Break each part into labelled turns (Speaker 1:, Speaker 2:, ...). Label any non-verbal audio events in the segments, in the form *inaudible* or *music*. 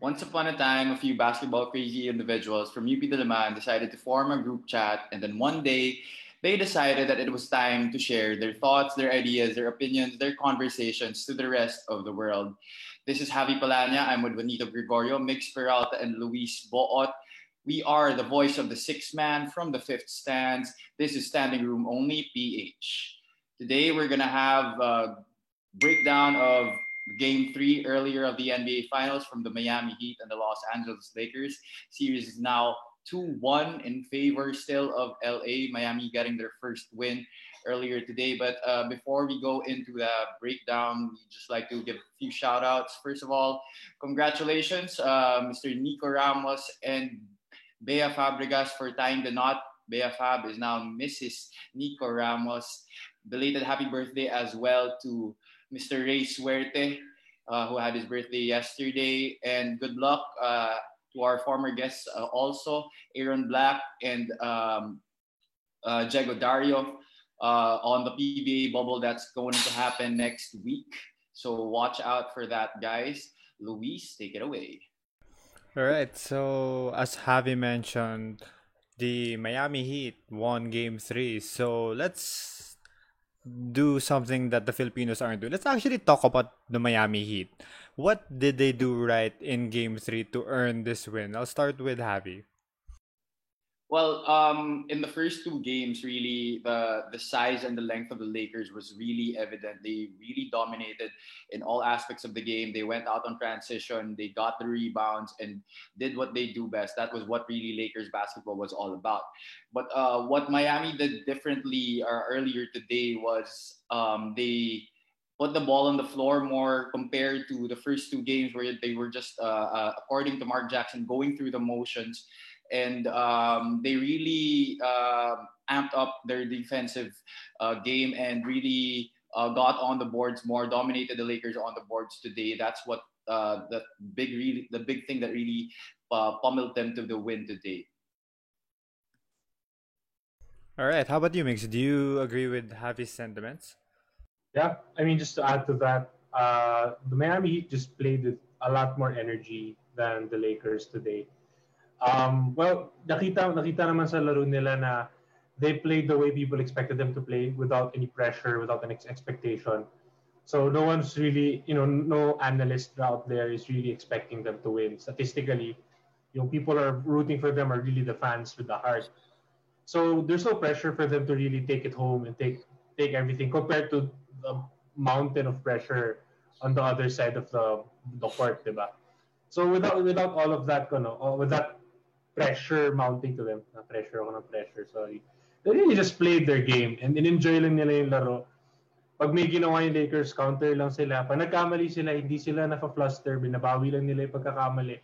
Speaker 1: Once upon a time, a few basketball crazy individuals from UP Diliman decided to form a group chat, and then one day they decided that it was time to share their thoughts, their ideas, their opinions, their conversations to the rest of the world. This is Javi Palanya. I'm with Juanito Gregorio, Migs Peralta, and Luis Boot. We are the voice of the sixth man from the fifth stands. This is Standing Room Only PH. Today we're gonna have a breakdown of game three earlier of the NBA Finals from the Miami Heat and the Los Angeles Lakers. Series is now 2 1 in favor still of LA. Miami getting their first win earlier today. But uh, before we go into the breakdown, we just like to give a few shout outs. First of all, congratulations, uh, Mr. Nico Ramos and Bea Fabregas for tying the knot. Bea Fab is now Mrs. Nico Ramos. Belated happy birthday as well to Mr. Ray Suerte, uh, who had his birthday yesterday. And good luck uh, to our former guests uh, also, Aaron Black and um, uh, Diego Dario uh, on the PBA bubble that's going to happen next week. So watch out for that, guys. Luis, take it away.
Speaker 2: All right. So as Javi mentioned, the Miami Heat won Game Three. So let's do something that the Filipinos aren't doing. Let's actually talk about the Miami Heat. What did they do right in Game 3 to earn this win? I'll start with Javi.
Speaker 1: Well, um, in the first two games, really, the the size and the length of the Lakers was really evident. They really dominated in all aspects of the game. They went out on transition, they got the rebounds, and did what they do best. That was what really Lakers basketball was all about. But uh, what Miami did differently uh, earlier today was um, they put the ball on the floor more compared to the first two games where they were just, uh, uh according to Mark Jackson, going through the motions and um, they really uh, amped up their defensive uh, game and really uh, got on the boards more, dominated the Lakers on the boards today. That's what uh, the big really the big thing that really uh, pummeled them to the win today.
Speaker 2: All right, how about you, Migs? Do you agree with Javi's sentiments?
Speaker 3: Yeah, I mean, just to add to that, uh, the Miami Heat just played with a lot more energy than the Lakers today. Um, well, nakita, nakita naman sa laro nila na they played the way people expected them to play without any pressure, without any expectation. So no one's really, you know, no analyst out there is really expecting them to win. Statistically, you know, people are rooting for them are really the fans with the heart. So there's no pressure for them to really take it home and take take everything compared to the mountain of pressure on the other side of the the court, diba? So without without all of that, you know, with that pressure mounting to them. Na pressure ako ng pressure, sorry. They really just played their game and in-enjoy lang nila yung laro. Pag may ginawa yung Lakers, counter lang sila. Pag nagkamali sila, hindi sila nafa-fluster, binabawi lang nila yung pagkakamali.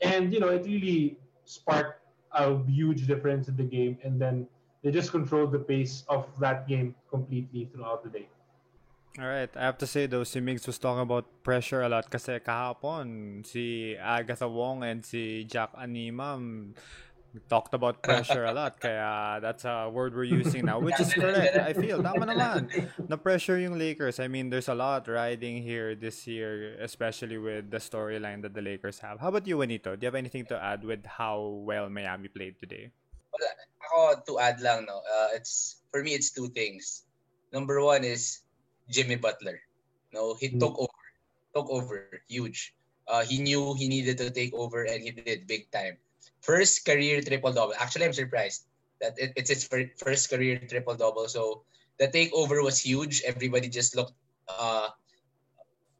Speaker 3: And, you know, it really sparked a huge difference in the game and then they just controlled the pace of that game completely throughout the day.
Speaker 2: All right, I have to say though, si Migs was talking about pressure a lot kasi kahapon si Agatha Wong and si Jack Anima talked about pressure a lot. *laughs* Kaya that's a word we're using now which is *laughs* correct I feel. Tama naman. Na pressure yung Lakers. I mean there's a lot riding here this year especially with the storyline that the Lakers have. How about you Juanito? Do you have anything to add with how well Miami played today?
Speaker 4: Well, ako to add lang no uh, it's for me it's two things. Number one is Jimmy Butler. No, he mm. took over, took over, huge. Uh, he knew he needed to take over, and he did big time. First career triple double. Actually, I'm surprised that it, it's his first career triple double. So the takeover was huge. Everybody just looked. Uh,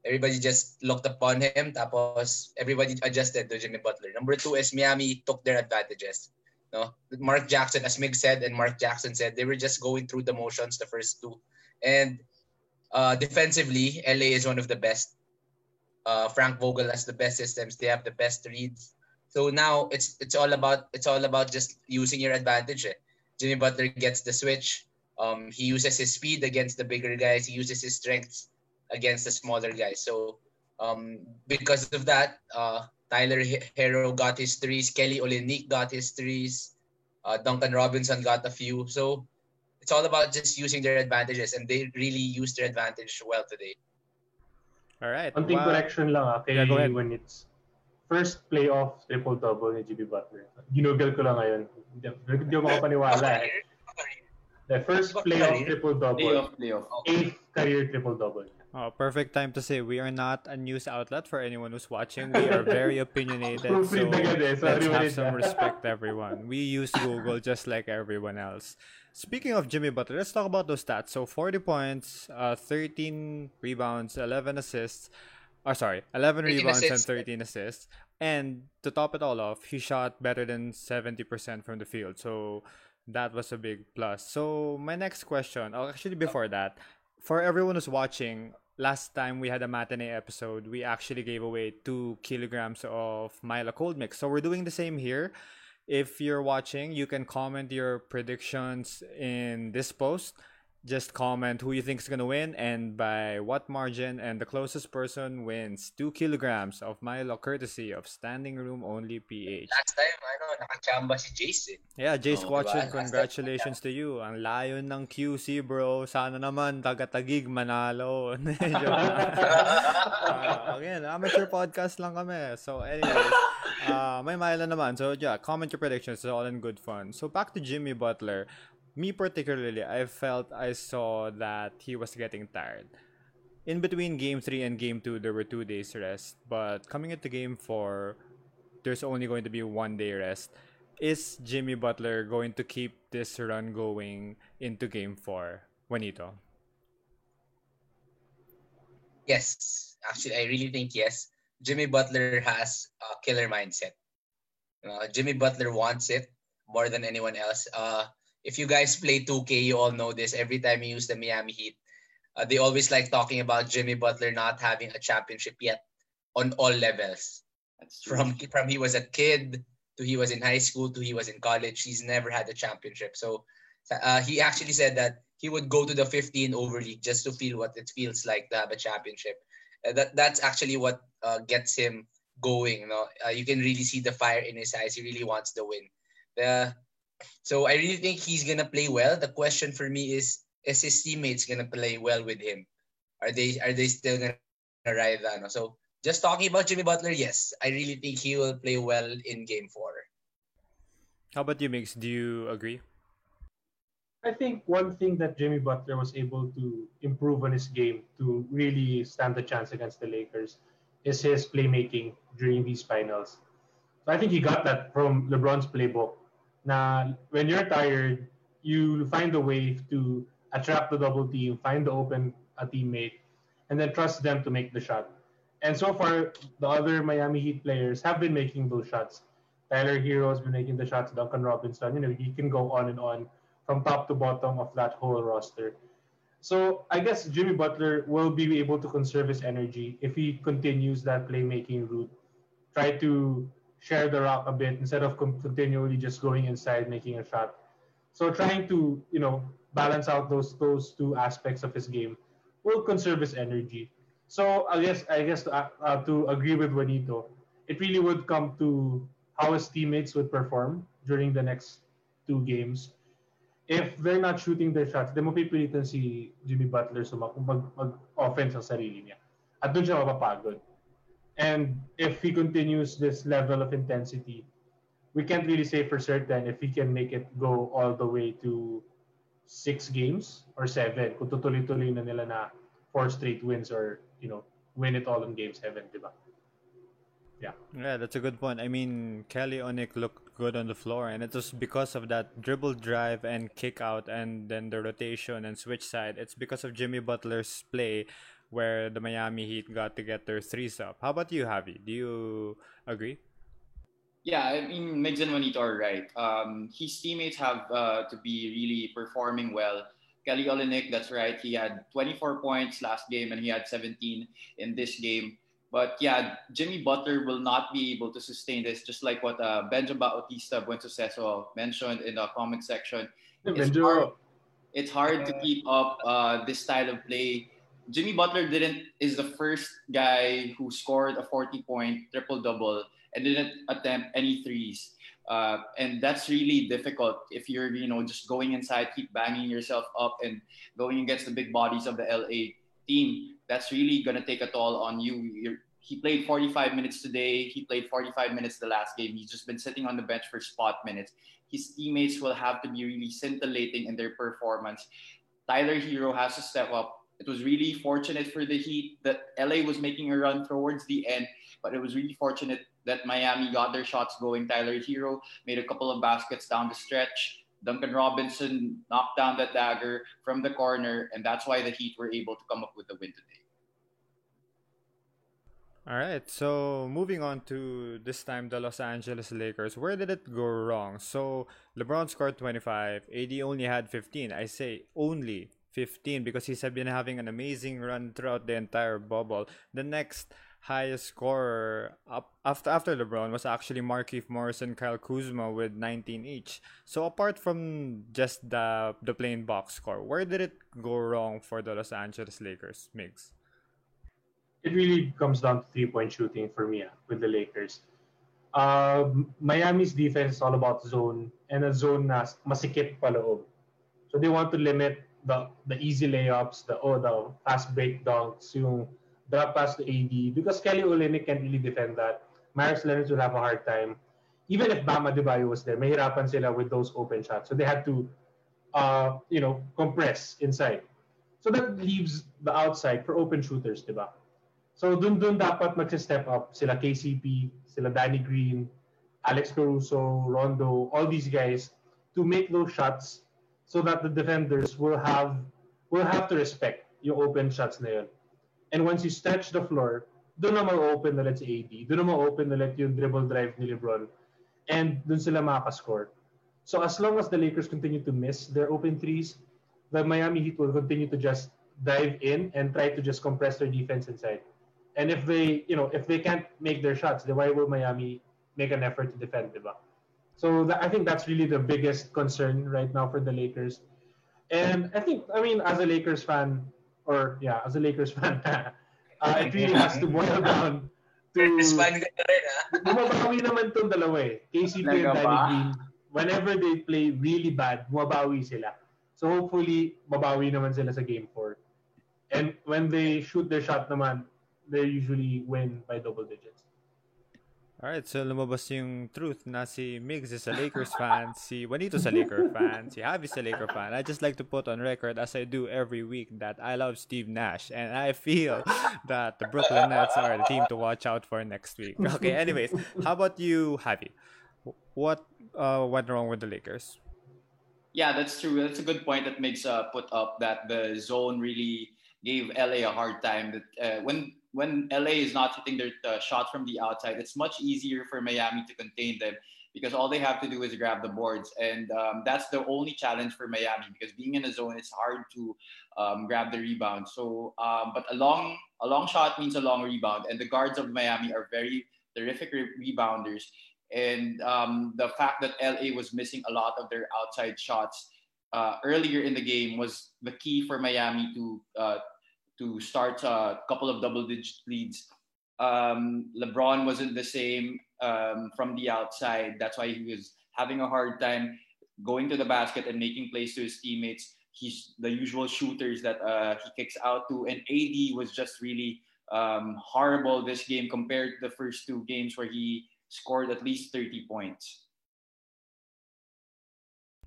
Speaker 4: everybody just looked upon him. Tapos everybody adjusted to Jimmy Butler. Number two is Miami took their advantages. No, Mark Jackson, as Mig said, and Mark Jackson said, they were just going through the motions the first two, and uh, defensively, LA is one of the best. Uh, Frank Vogel has the best systems. They have the best reads. So now it's it's all about it's all about just using your advantage. Eh? Jimmy Butler gets the switch. Um, he uses his speed against the bigger guys. He uses his strengths against the smaller guys. So um, because of that, uh, Tyler Herro got his threes. Kelly Olynyk got his threes. Uh, Duncan Robinson got a few. So it's all about just using their advantages, and they really used their advantage well today.
Speaker 2: All right.
Speaker 3: One thing wow. correction lang ah, kay yeah, when it's first playoff triple-double ni Jimmy Butler. Ginugol ko lang ngayon. Hindi, hindi ako makapaniwala eh. The first playoff triple-double,
Speaker 1: Playoff, playoff.
Speaker 3: eighth career triple-double.
Speaker 2: Oh, perfect time to say we are not a news outlet for anyone who's watching. We are very *laughs* opinionated, so
Speaker 3: Proofread agad eh. Sorry,
Speaker 2: let's have some respect, everyone. We use Google just like everyone else. Speaking of Jimmy Butler, let's talk about those stats. So 40 points, uh, 13 rebounds, 11 assists. Or sorry, 11
Speaker 4: 13
Speaker 2: rebounds and 13 assists. And to top it all off, he shot better than 70% from the field. So that was a big plus. So my next question, oh, actually before that, for everyone who's watching, last time we had a matinee episode, we actually gave away two kilograms of Milo Cold Mix. So we're doing the same here. If you're watching, you can comment your predictions in this post. Just comment who you think is gonna win and by what margin, and the closest person wins two kilograms of Milo, courtesy of Standing Room Only PH.
Speaker 4: Last time, ano, nakachamba si Jason.
Speaker 2: Yeah, Jace
Speaker 1: Oh,
Speaker 2: Watson,
Speaker 4: diba?
Speaker 2: congratulations to you. Ang layo ng QC, bro. Sana naman, taga-tagig, manalo. *laughs* *laughs* Ah, again, amateur podcast lang kami. So, anyways, uh, may mile na naman. So, yeah, comment your predictions. It's all in good fun. So, back to Jimmy Butler. Me particularly, I felt I saw that he was getting tired. In between game 3 and game 2, there were two days rest. But coming into game 4, there's only going to be one day rest is Jimmy Butler going to keep this run going into game four? Juanito.
Speaker 4: Yes, actually, I really think yes. Jimmy Butler has a killer mindset. Uh, Jimmy Butler wants it more than anyone else. Uh, if you guys play 2K, you all know this. Every time you use the Miami Heat, uh, they always like talking about Jimmy Butler not having a championship yet on all levels.
Speaker 1: That's true.
Speaker 4: From from he was a kid to he was in high school to he was in college, he's never had a championship. So uh, he actually said that he would go to the 15 over league just to feel what it feels like to have a championship. Uh, that that's actually what uh, gets him going. You know, uh, you can really see the fire in his eyes. He really wants the win. The so I really think he's gonna play well. The question for me is: Is his teammates gonna play well with him? Are they are they still gonna ride that? So just talking about Jimmy Butler, yes, I really think he will play well in Game Four.
Speaker 2: How about you, Migs? Do you agree?
Speaker 3: I think one thing that Jimmy Butler was able to improve on his game to really stand a chance against the Lakers is his playmaking during these finals. So I think he got that from LeBron's playbook. Now, when you're tired, you find a way to attract the double team, find the open a teammate, and then trust them to make the shot. And so far, the other Miami Heat players have been making those shots. Tyler Herro has been making the shots. Duncan Robinson. You know, you can go on and on from top to bottom of that whole roster. So I guess Jimmy Butler will be able to conserve his energy if he continues that playmaking route. Try to share the rock a bit instead of con- continually just going inside making a shot. So trying to you know balance out those those two aspects of his game will conserve his energy. So I guess I guess to, uh, to agree with Juanito, it really would come to how his teammates would perform during the next two games. If they're not shooting their shots, then mapipilitan si Jimmy Butler sumak mag, mag-offense ang sarili niya. At doon siya mapapagod. And if he continues this level of intensity, we can't really say for certain if he can make it go all the way to six games or seven. Kung tutuloy-tuloy na nila na four straight wins or, you know, win it all in game seven, di ba? Yeah.
Speaker 2: Yeah, that's a good point. I mean, Kelly Olynyk looked good on the floor, and it was because of that dribble drive and kick out, and then the rotation and switch side. It's because of Jimmy Butler's play where the Miami Heat got to get their threes up. How about you, Javi? Do you agree?
Speaker 1: Yeah, I mean, Migs and Juanito are right. Um, his teammates have uh, to be really performing well. Kelly Olynyk, that's right. He had 24 points last game and he had 17 in this game. But yeah, Jimmy Butler will not be able to sustain this, just like what uh, Benjamin Bautista Buensuceso mentioned in the comment section. It's hard, it's hard to keep up uh, this style of play. Jimmy Butler didn't is the first guy who scored a 40 point triple double and didn't attempt any threes. Uh, and that's really difficult if you're you know just going inside, keep banging yourself up and going against the big bodies of the LA team. That's really gonna take a toll on you. You're, he played 45 minutes today. He played 45 minutes the last game. He's just been sitting on the bench for spot minutes. His teammates will have to be really scintillating in their performance. Tyler Herro has to step up. It was really fortunate for the Heat that LA was making a run towards the end, but it was really fortunate that Miami got their shots going. Tyler Herro made a couple of baskets down the stretch. Duncan Robinson knocked down that dagger from the corner, and that's why the Heat were able to come up with the win today.
Speaker 2: All right, so moving on to this time the Los Angeles Lakers. Where did it go wrong? So LeBron scored 25, AD only had 15. I say only 15 because he's been having an amazing run throughout the entire bubble. The next highest scorer up after after LeBron was actually Markieff Morris and Kyle Kuzma with 19 each. So apart from just the the plain box score, where did it go wrong for the Los Angeles Lakers, Migs?
Speaker 3: It really comes down to three point shooting for me ah, with the Lakers. Uh, Miami's defense is all about zone and a zone na masikip paloob. So they want to limit the the easy layups, the oh the fast break dunks, yung drop pass to AD because Kelly Olynyk can't really defend that. Meyers Leonard will have a hard time. Even if Bam Adebayo was there, mahirapan sila with those open shots. So they had to, uh, you know, compress inside. So that leaves the outside for open shooters, di ba? So dun dun dapat mag-step up sila KCP, sila Danny Green, Alex Caruso, Rondo, all these guys to make those shots so that the defenders will have will have to respect yung open shots na yun. And once you stretch the floor, doon na ma-open na let's AD. Doon na ma-open let yung dribble drive ni LeBron. And doon sila makascore. So as long as the Lakers continue to miss their open threes, the Miami Heat will continue to just dive in and try to just compress their defense inside. And if they, you know, if they can't make their shots, then why will Miami make an effort to defend, diba? So that, I think that's really the biggest concern right now for the Lakers. And I think, I mean, as a Lakers fan, or yeah, as a Lakers *laughs* fan, uh, it really has to boil *laughs* down to...
Speaker 4: Fan ka na rin, ha?
Speaker 3: Bumabawi naman itong dalawa eh. KCP and Danny Green. Whenever they play really bad, bumabawi sila. So hopefully, babawi naman sila sa game 4. And when they shoot their shot naman, they usually win by double digits.
Speaker 2: Alright, so lumabas yung truth na si Migs is a Lakers fan, si Juanito's a Laker fan, si Javi's a Laker fan. I just like to put on record, as I do every week, that I love Steve Nash, and I feel that the Brooklyn Nets are the team to watch out for next week. Okay, anyways, how about you, Javi? What uh, went wrong with the Lakers?
Speaker 1: Yeah, that's true. That's a good point that makes uh, put up that the zone really gave LA a hard time. That uh, when when LA is not hitting their uh, shots from the outside, it's much easier for Miami to contain them because all they have to do is grab the boards, and um, that's the only challenge for Miami because being in a zone, it's hard to um, grab the rebound. So, um, but a long a long shot means a long rebound, and the guards of Miami are very terrific re- rebounders. And um, the fact that LA was missing a lot of their outside shots uh, earlier in the game was the key for Miami to uh, to start a couple of double digit leads. Um, LeBron wasn't the same um, from the outside. That's why he was having a hard time going to the basket and making plays to his teammates. He's the usual shooters that uh, he kicks out to. And AD was just really um, horrible this game compared to the first two games where he scored at least 30 points.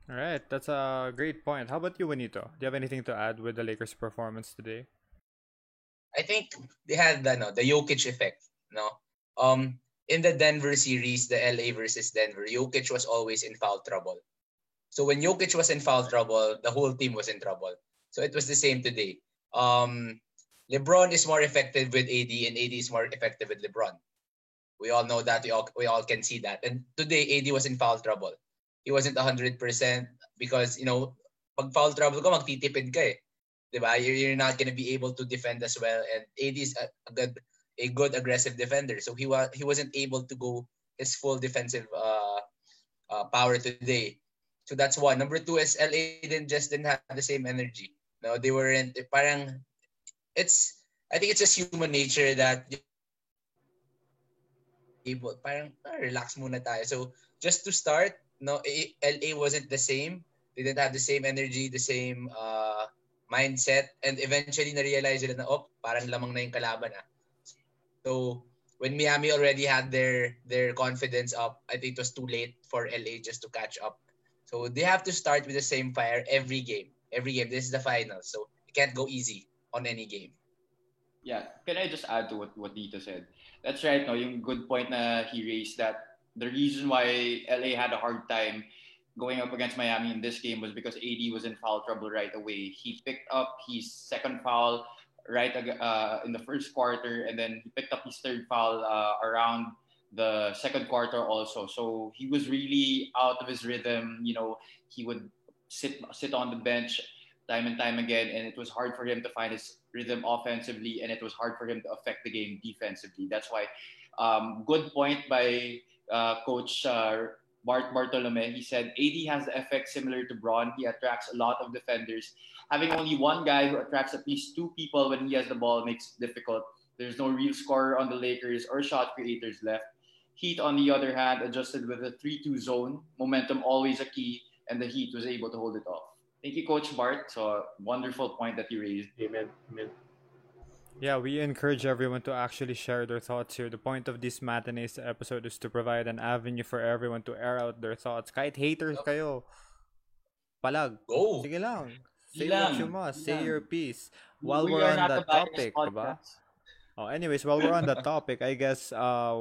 Speaker 2: All right, that's a great point. How about you, Juanito? Do you have anything to add with the Lakers' performance today?
Speaker 4: I think they had the no, the Jokic effect. No, um, in the Denver series, the LA versus Denver, Jokic was always in foul trouble. So when Jokic was in foul trouble, the whole team was in trouble. So it was the same today. Um, LeBron is more effective with AD, and AD is more effective with LeBron. We all know that. We all we all can see that. And today, AD was in foul trouble. He wasn't hundred percent because you know, pag foul trouble ko, magtitipid ka eh. Diba? You're, not going to be able to defend as well. And AD is a, a good a good aggressive defender, so he was he wasn't able to go his full defensive uh, uh, power today. So that's one. Number two is LA didn't just didn't have the same energy. No, they weren't. Parang it's I think it's just human nature that able parang ah, relax muna tayo. So just to start, no, LA wasn't the same. They didn't have the same energy, the same uh, mindset and eventually na-realize nila na, oh, parang lamang na yung kalaban ah. So when Miami already had their their confidence up, I think it was too late for LA just to catch up. So they have to start with the same fire every game. Every game. This is the final, so it can't go easy on any game.
Speaker 1: Yeah, can I just add to what, what Dito said? That's right, no, yung good point na he raised that the reason why LA had a hard time going up against Miami in this game was because AD was in foul trouble right away. He picked up his second foul right uh, in the first quarter, and then he picked up his third foul uh, around the second quarter also. So he was really out of his rhythm. You know, he would sit sit on the bench time and time again, and it was hard for him to find his rhythm offensively, and it was hard for him to affect the game defensively. That's why, um, good point by uh, Coach uh, Bart Bartolome. He said AD has the effect similar to Braun. He attracts a lot of defenders. Having only one guy who attracts at least two people when he has the ball makes it difficult. There's no real scorer on the Lakers or shot creators left. Heat, on the other hand, adjusted with a 3 2 zone. Momentum always a key, and the Heat was able to hold it off. Thank you, Coach Bart. So, wonderful point that you raised.
Speaker 3: Amen. Amen.
Speaker 2: Yeah, we encourage everyone to actually share their thoughts here. The point of this matinees episode is to provide an avenue for everyone to air out their thoughts. Kahit haters kayo, palag.
Speaker 4: Go.
Speaker 2: Sige lang. Say
Speaker 1: lang.
Speaker 2: what you must. Say your piece. While
Speaker 1: We
Speaker 2: we're on that topic, diba? Oh, anyways, while we're on that topic, I guess uh,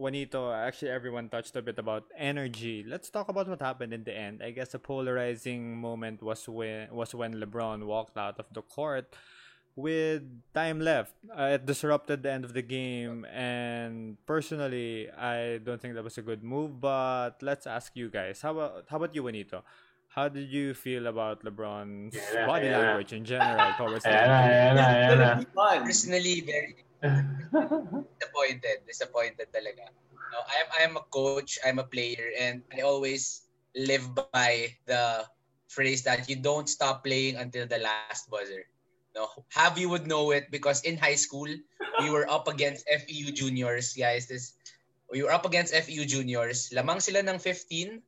Speaker 2: Juanito, actually everyone touched a bit about energy. Let's talk about what happened in the end. I guess a polarizing moment was when was when LeBron walked out of the court with time left. Uh, it disrupted the end of the game, and personally, I don't think that was a good move. But let's ask you guys. How about how about you, Juanito? How did you feel about LeBron's
Speaker 3: Yeah,
Speaker 2: body
Speaker 3: yeah.
Speaker 2: language in general towards the
Speaker 3: Ayan na,
Speaker 2: end?
Speaker 3: ayan na, ayan na.
Speaker 1: It's gonna be fun.
Speaker 4: Personally, very *laughs* disappointed. Disappointed talaga. No, I'm I'm a coach, I'm a player, and I always live by the phrase that you don't stop playing until the last buzzer. No, you would know it because in high school we were up against FEU juniors, guys. This we were up against FEU juniors. Lamang sila ng 15,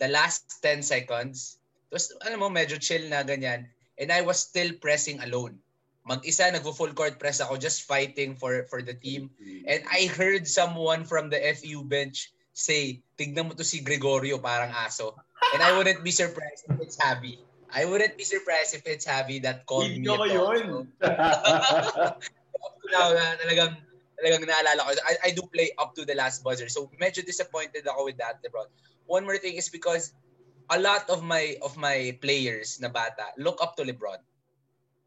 Speaker 4: the last 10 seconds. Tapos, alam mo, medyo chill na ganyan. And I was still pressing alone mag-isa nagvo-full court press ako just fighting for for the team and I heard someone from the FU bench say tignan mo to si Gregorio parang aso and I wouldn't be surprised if it's Javi I wouldn't be surprised if it's Javi that called me
Speaker 1: Hindi ko
Speaker 4: ito.
Speaker 1: yun.
Speaker 4: up to now na talagang talagang naalala ko. I, I do play up to the last buzzer. So medyo disappointed ako with that LeBron. One more thing is because a lot of my of my players na bata look up to LeBron.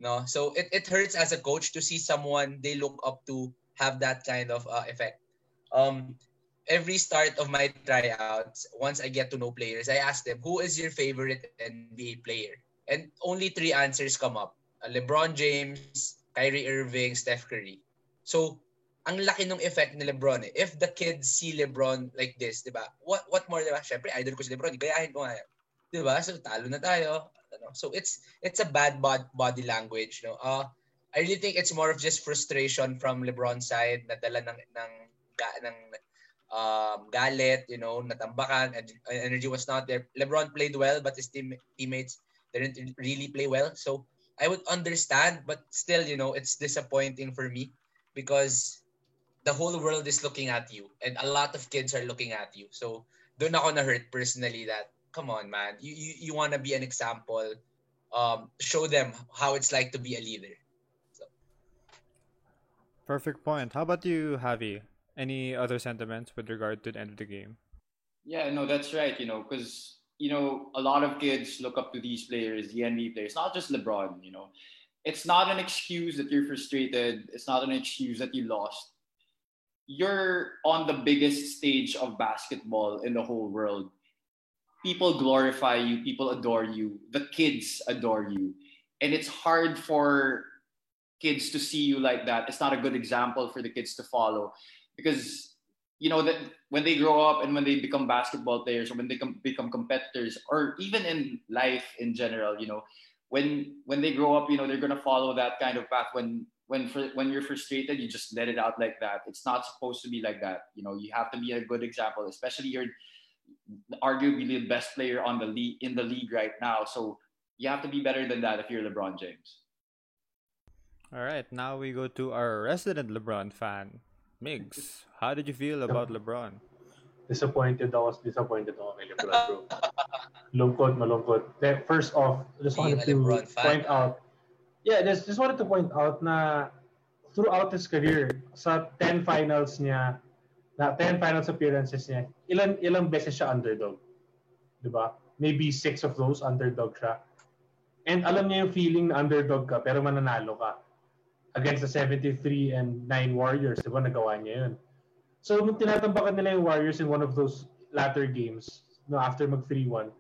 Speaker 4: No? So it, it hurts as a coach to see someone they look up to have that kind of uh, effect. Um every start of my tryouts once i get to know players i ask them who is your favorite nba player? And only three answers come up. Uh, lebron james kyrie irving steph curry. So ang laki ng effect ni lebron eh. if the kids see lebron like this di ba? What what more di ba? Syempre idol ko si lebron gayahin ko nga di ba? So talo na tayo. Ano. So it's it's a bad bod- body language, no. Uh I really think it's more of just frustration from LeBron's side na dala ng ng ga, ng um, galit, you know, natambakan, energy was not there. LeBron played well, but his team, teammates didn't really play well. So I would understand, but still, you know, it's disappointing for me because the whole world is looking at you and a lot of kids are looking at you. So doon ako na hurt personally that come on man you you, you want to be an example um show them how it's like to be a leader
Speaker 2: Perfect point. How about you, Javi? Any other sentiments with regard to the end of the game?
Speaker 1: Yeah, no, that's right. You know, because you know a lot of kids look up to these players, the NBA players, not just LeBron. You know, it's not an excuse that you're frustrated. It's not an excuse that you lost. You're on the biggest stage of basketball in the whole world. People glorify you. People adore you. The kids adore you, and it's hard for kids to see you like that. It's not a good example for the kids to follow because you know that when they grow up and when they become basketball players or when they com- become competitors or even in life in general you know when when they grow up you know they're going to follow that kind of path. When when fr- when you're frustrated you just let it out like that. It's not supposed to be like that. You know you have to be a good example especially you're arguably the best player on the league in the league right now. So you have to be better than that if you're LeBron James.
Speaker 2: All right, now we go to our resident LeBron fan. Migs, how did you feel about LeBron?
Speaker 3: Disappointed ako, disappointed ako kay LeBron, bro. *laughs* lungkot, malungkot. First off, just wanted to
Speaker 4: LeBron fan.
Speaker 3: point out, yeah, just, just wanted to point out na throughout his career, sa 10 finals niya, na 10 finals appearances niya, ilan ilang beses siya underdog. 'Di ba? Maybe six of those underdog siya. And alam niya yung feeling na underdog ka pero mananalo ka. Against the 73 and 9 Warriors, 'di ba? Nagawa niya 'yun. So, nung tinatambakan nila yung Warriors in one of those latter games, no, after mag 3-1,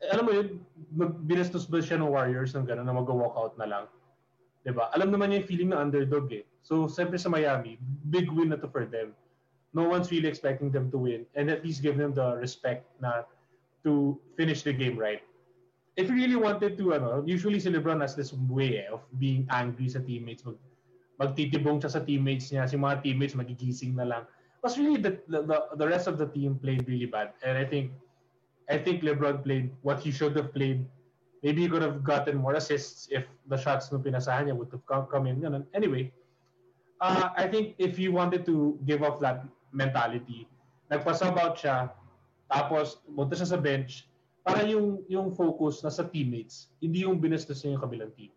Speaker 3: eh, alam mo yun, binastos ba siya ng Warriors ng gano'n na mag-walkout na lang? 'di ba? Alam naman niya yung feeling ng underdog eh. So, siyempre sa Miami, big win na to for them. No one's really expecting them to win and at least give them the respect na to finish the game right. If you really wanted to, ano, usually si LeBron has this way eh, of being angry sa teammates, mag, magtitibong siya sa teammates niya, si mga teammates magigising na lang. But really, the, the, the rest of the team played really bad. And I think I think LeBron played what he should have played maybe he could have gotten more assists if the shots no pinasahan niya would have come, come in. Ganun. Anyway, uh, I think if he wanted to give off that mentality, nagpa-sub out siya, tapos punta siya sa bench, para yung yung focus na sa teammates, hindi yung binastos niya yung kabilang team.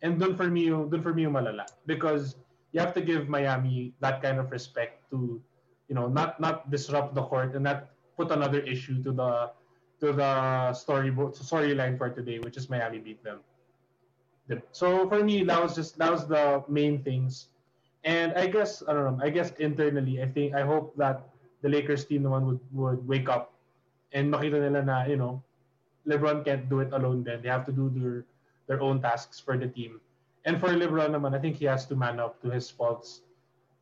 Speaker 3: And don't for me yung doon for me yung malala because you have to give Miami that kind of respect to you know not not disrupt the court and not put another issue to the to the storyboard storyline for today, which is Miami beat them. So for me, that was just that was the main things. And I guess I don't know. I guess internally, I think I hope that the Lakers team the one would would wake up and makita nila na you know LeBron can't do it alone. Then they have to do their their own tasks for the team. And for LeBron naman, I think he has to man up to his faults.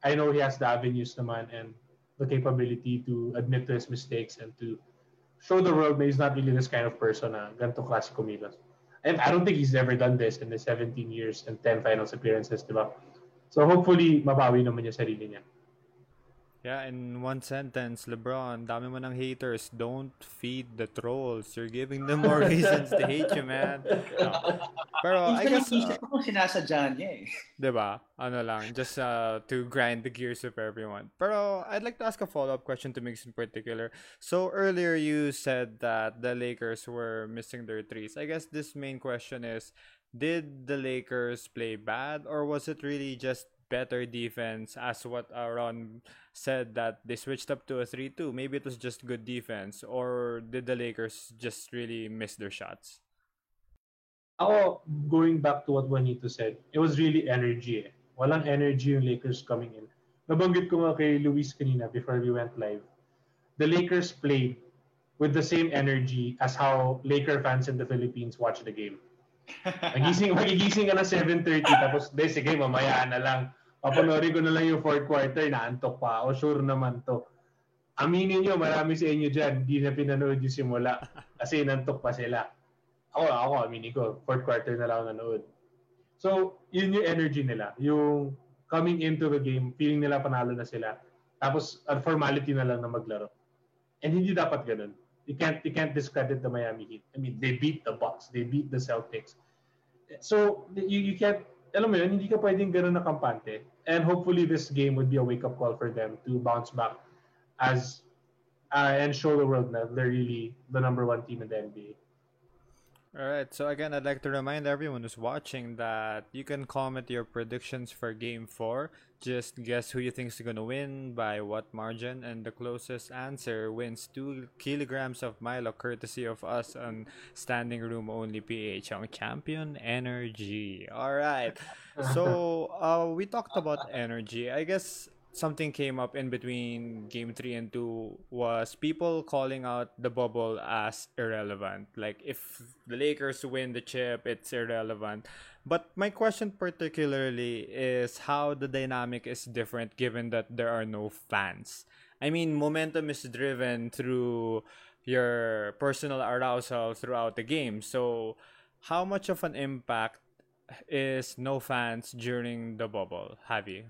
Speaker 3: I know he has the avenues naman and the capability to admit to his mistakes and to show the world that he's not really this kind of person na ganito klase kumilos. And I don't think he's ever done this in the 17 years and 10 finals appearances, di ba? So hopefully, mabawi naman yung sarili niya.
Speaker 2: Yeah, in one sentence, LeBron, dami mo ng haters. Don't feed the trolls. You're giving them more *laughs* reasons to hate you, man. No. Pero I guess, uh,
Speaker 1: kung sinasadya niya eh. *laughs*
Speaker 2: Diba? Ano lang, just uh, to grind the gears of everyone. Pero I'd like to ask a follow-up question to Migs in particular. So earlier you said that the Lakers were missing their threes. I guess this main question is, did the Lakers play bad or was it really just better defense as what Aaron said that they switched up to a 3-2 maybe it was just good defense or did the Lakers just really miss their shots
Speaker 3: Ako, going back to what Juanito said, it was really energy eh. Walang energy yung Lakers coming in. Nabanggit ko nga kay Luis kanina before we went live. The Lakers played with the same energy as how Laker fans in the Philippines watch the game. *laughs* Magising, magigising ka na 7.30 tapos, de, sige, mamaya na lang. Papanoorin ko na lang yung fourth quarter, naantok pa ako, sure naman to. Aminin nyo, marami sa inyo dyan, hindi na pinanood yung simula kasi nantok pa sila. Ako, ako, aminin ko, fourth quarter na lang nanood. So, yun yung energy nila. Yung coming into the game, feeling nila panalo na sila. Tapos, formality na lang na maglaro. And hindi dapat ganun. You can't, you can't discredit the Miami Heat. I mean, they beat the Bucks. They beat the Celtics. So, you, you can't, alam mo yun, hindi ka pwedeng ganun na kampante. And hopefully this game would be a wake-up call for them to bounce back as uh, and show the world that they're really the number one team in the NBA.
Speaker 2: All right. So again, I'd like to remind everyone who's watching that you can comment your predictions for Game Four. Just guess who you think is gonna win by what margin, and the closest answer wins two kilograms of Milo, courtesy of us on Standing Room Only PH on Champion Energy. All right. *laughs* So uh, we talked about energy. I guess something came up in between game 3 and 2 was people calling out the bubble as irrelevant. Like if the lakers win the chip it's irrelevant. But my question particularly is how the dynamic is different given that there are no fans. I mean momentum is driven through your personal arousal throughout the game. So how much of an impact is no fans during the bubble? Javi?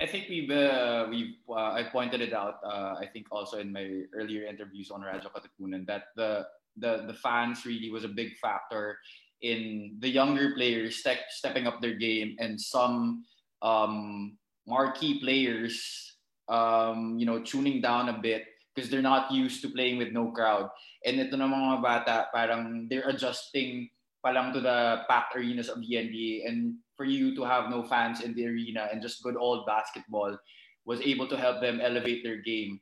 Speaker 1: I think we've uh, we've uh, I pointed it out. Uh, I think also in my earlier interviews on Radyo Katipunan that the the the fans really was a big factor in the younger players step, stepping up their game and some um, marquee players, um, you know, tuning down a bit because they're not used to playing with no crowd. And ito na mga bata, parang they're adjusting palang to the packed arenas of the NBA. And for you to have no fans in the arena and just good old basketball was able to help them elevate their game.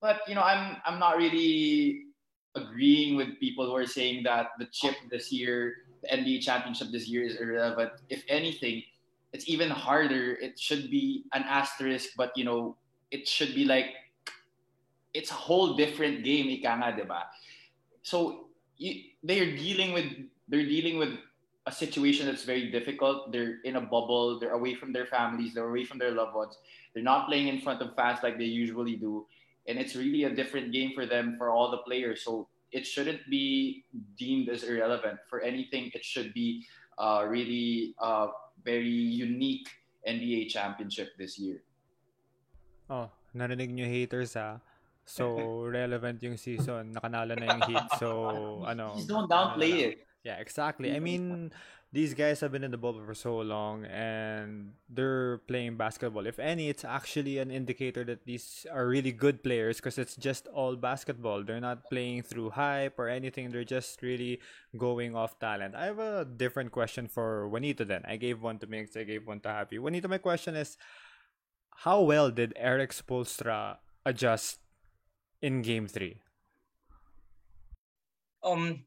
Speaker 1: But you know, I'm I'm not really agreeing with people who are saying that the chip this year, the NBA championship this year is irrelevant. If anything, it's even harder. It should be an asterisk, but you know, it should be like it's a whole different game, ika nga, di ba? So you, they're dealing with they're dealing with a situation that's very difficult. They're in a bubble. They're away from their families. They're away from their loved ones. They're not playing in front of fans like they usually do, and it's really a different game for them for all the players. So it shouldn't be deemed as irrelevant. For anything, it should be uh, really uh, very unique NBA championship this year.
Speaker 2: Oh, narinig nyo haters ah. So, *laughs* relevant yung season. Nakanala na yung Heat. So, *laughs* ano.
Speaker 1: Just don't downplay it.
Speaker 2: Yeah, exactly. I mean, these guys have been in the bubble for so long and they're playing basketball. If any, it's actually an indicator that these are really good players because it's just all basketball. They're not playing through hype or anything. They're just really going off talent. I have a different question for Juanito then. I gave one to Migs, I gave one to Happy. Juanito, my question is how well did Erik Spoelstra adjust in game three?
Speaker 4: Um,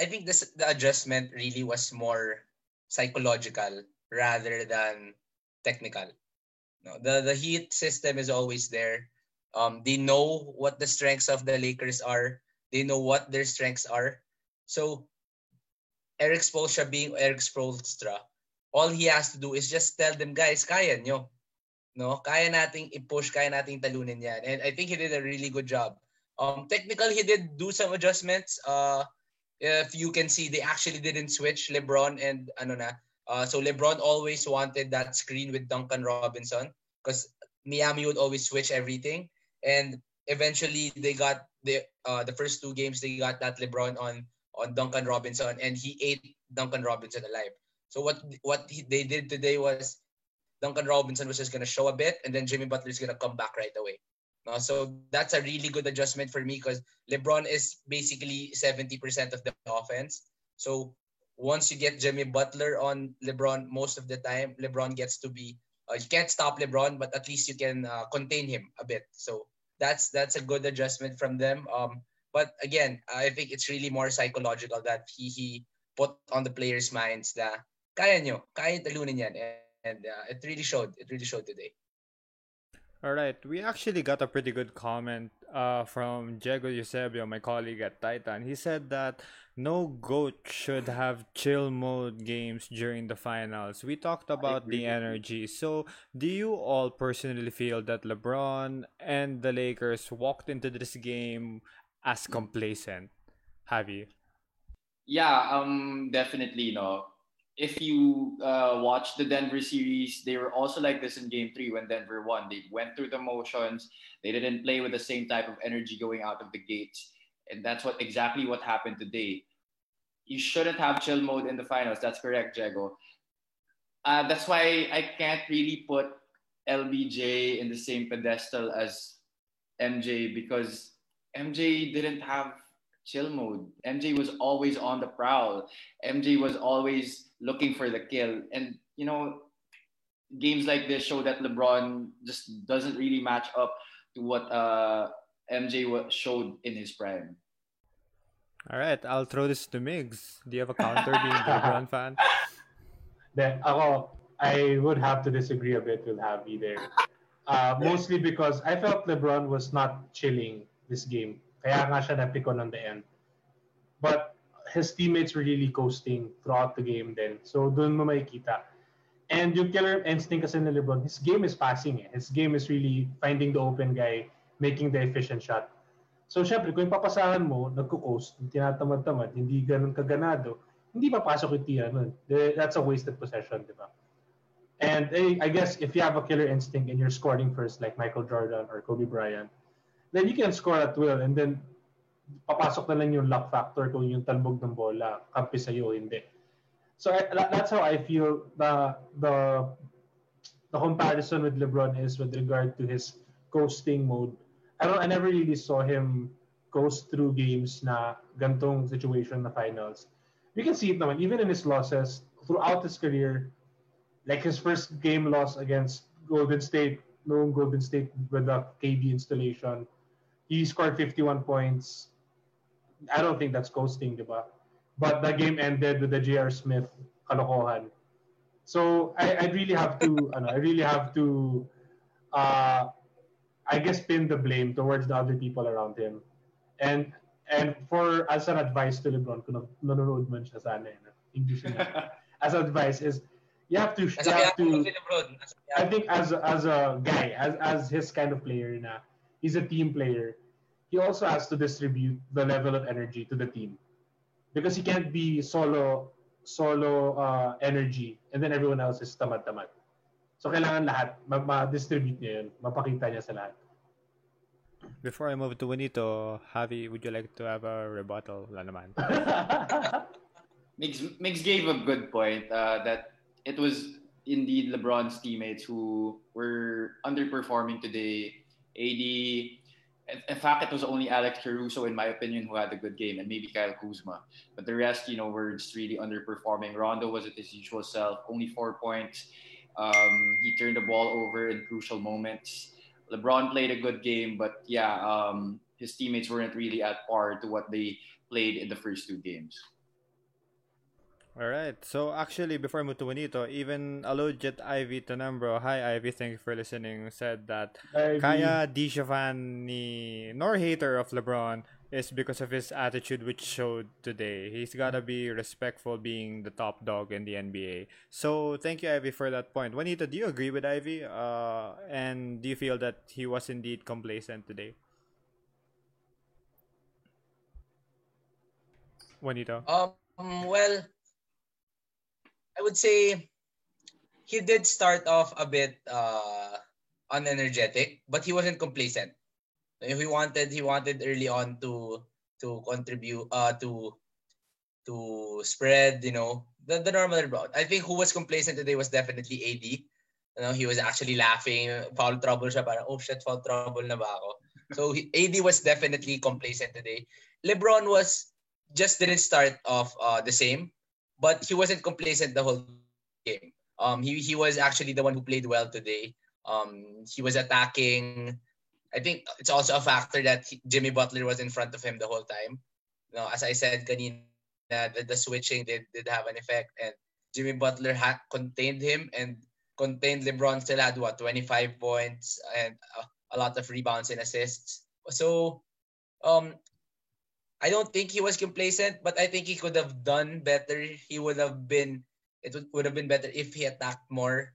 Speaker 4: I think this the adjustment really was more psychological rather than technical. No, the the Heat system is always there. Um, they know what the strengths of the Lakers are. They know what their strengths are. So, Erik Spoelstra being Erik Spoelstra, all he has to do is just tell them, guys, kaya nyo. No, kaya nating i-push, kaya nating talunin yan. And I think he did a really good job. Um, technical, he did do some adjustments. Uh, if you can see, they actually didn't switch LeBron and ano na. Uh, so LeBron always wanted that screen with Duncan Robinson because Miami would always switch everything. And eventually, they got the uh, the first two games they got that LeBron on on Duncan Robinson, and he ate Duncan Robinson alive. So what what he, they did today was Duncan Robinson was just to show a bit, and then Jimmy Butler is to come back right away. Uh, so that's a really good adjustment for me because LeBron is basically 70% of the offense. So once you get Jimmy Butler on LeBron, most of the time, LeBron gets to be, uh, you can't stop LeBron, but at least you can uh, contain him a bit. So that's that's a good adjustment from them. Um, but again, I think it's really more psychological that he he put on the players' minds that kaya nyo, kaya talunin yan and uh, it really showed. It really showed today.
Speaker 2: All right, we actually got a pretty good comment uh, from Diego Eusebio, my colleague at Titan. He said that no goat should have chill mode games during the finals. We talked about the energy. So, do you all personally feel that LeBron and the Lakers walked into this game as complacent? Have you?
Speaker 1: Yeah, um, definitely. No, if you uh, watch the Denver series, they were also like this in game three when Denver won. They went through the motions. They didn't play with the same type of energy going out of the gates. And that's what exactly what happened today. You shouldn't have chill mode in the finals. That's correct, Jago. Uh, that's why I can't really put LBJ in the same pedestal as MJ because MJ didn't have chill mode. MJ was always on the prowl. MJ was always looking for the kill. And, you know, games like this show that LeBron just doesn't really match up to what uh, MJ showed in his prime.
Speaker 2: All right, I'll throw this to Migs. Do you have a counter being a *laughs* LeBron fan?
Speaker 3: Then, ako, I would have to disagree a bit with Javi there. Uh, mostly because I felt LeBron was not chilling this game. Kaya nga siya napikon on the end. But his teammates were really coasting throughout the game then. So doon mo makikita. And yung killer instinct kasi ni LeBron, his game is passing eh. His game is really finding the open guy, making the efficient shot. So syempre, kung papasahan mo, nagko-coast, tinatamad-tamad, hindi ganun kaganado, hindi papasok yung tira nun. That's a wasted possession, di ba? And eh, I guess if you have a killer instinct and you're scoring first like Michael Jordan or Kobe Bryant, then you can score at will and then papasok na lang yung luck factor kung yung talbog ng bola, kampi sa'yo o hindi. So I, that's how I feel the the the comparison with LeBron is with regard to his coasting mode. I don't I never really saw him coast through games na gantong situation na finals. You can see it naman, even in his losses throughout his career, like his first game loss against Golden State, no Golden State with the KD installation, he scored 51 points. I don't think that's coasting, diba? But the game ended with the J.R. Smith kalokohan. So I, I really have to, *laughs* ano, I really have to, uh, I guess, pin the blame towards the other people around him. And and for as an advice to LeBron, kung nanonood man siya sana, eh, English na, *laughs* as advice is you have to, you have to I think as as a guy, as as his kind of player na, he's a team player. He also has to distribute the level of energy to the team because he can't be solo solo uh, energy and then everyone else is tamad-tamad. So kailangan lahat ma-distribute niya yun, mapakita niya sa lahat.
Speaker 2: Before I move to Juanito, Javi, would you like to have a rebuttal? Wala naman. *laughs*
Speaker 1: Migs, Migs gave a good point uh, that it was indeed LeBron's teammates who were underperforming today. AD, in fact, it was only Alex Caruso, in my opinion, who had a good game, and maybe Kyle Kuzma. But the rest, you know, were just really underperforming. Rondo was at his usual self, only four points. Um, he turned the ball over in crucial moments. LeBron played a good game, but yeah, um, his teammates weren't really at par to what they played in the first two games.
Speaker 2: All right. So actually, before I move to Juanito, even Alojit Ivy Tenembro, hi Ivy, thank you for listening, said that Ivy. kaya di siya fan ni nor hater of LeBron is because of his attitude which showed today. He's gotta be respectful being the top dog in the NBA. So thank you Ivy for that point. Juanito, do you agree with Ivy? Uh, and do you feel that he was indeed complacent today? Juanito.
Speaker 4: Um well I would say he did start off a bit uh, unenergetic, but he wasn't complacent. If he wanted, he wanted early on to to contribute uh to to spread, you know, the, the normal route. I think who was complacent today was definitely AD. You know, he was actually laughing, foul trouble siya, parang, oh shit, foul trouble na ba ako? So he, AD was definitely complacent today. LeBron was just didn't start off uh, the same but he wasn't complacent the whole game. Um, he he was actually the one who played well today. Um, he was attacking. I think it's also a factor that he, Jimmy Butler was in front of him the whole time. You know, as I said, kanina, the, the switching did, did have an effect, and Jimmy Butler had contained him and contained LeBron. Still had what 25 points and a, a lot of rebounds and assists. So, um, I don't think he was complacent, but I think he could have done better. He would have been it would, would have been better if he attacked more.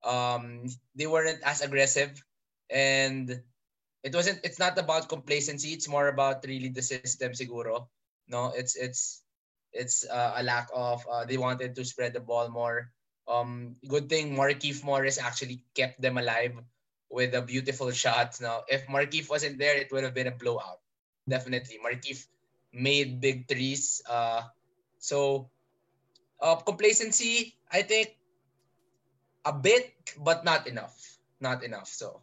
Speaker 4: Um, they weren't as aggressive, and it wasn't. It's not about complacency. It's more about really the system, siguro. No, it's it's it's uh, a lack of. Uh, they wanted to spread the ball more. Um, good thing Markieff Morris actually kept them alive with a beautiful shot. Now, if Markieff wasn't there, it would have been a blowout. Definitely, Markieff made big threes. Uh, so uh, complacency, I think a bit, but not enough. Not enough. So.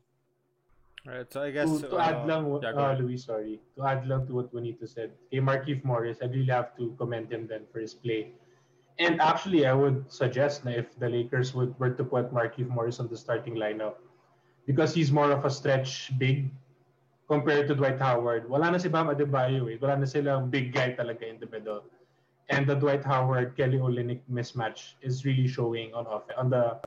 Speaker 2: Alright, so I guess
Speaker 3: to, to uh, add lang, yeah, uh, Louis, sorry, to add lang to what Juanito said, hey, Markieff Morris, I really have to commend him then for his play. And actually, I would suggest that if the Lakers would were to put Markieff Morris on the starting lineup, because he's more of a stretch big compared to Dwight Howard. Wala na si Bam Adebayo eh. Wala na silang big guy talaga in the middle. And the Dwight Howard Kelly Olynyk mismatch is really showing on off on the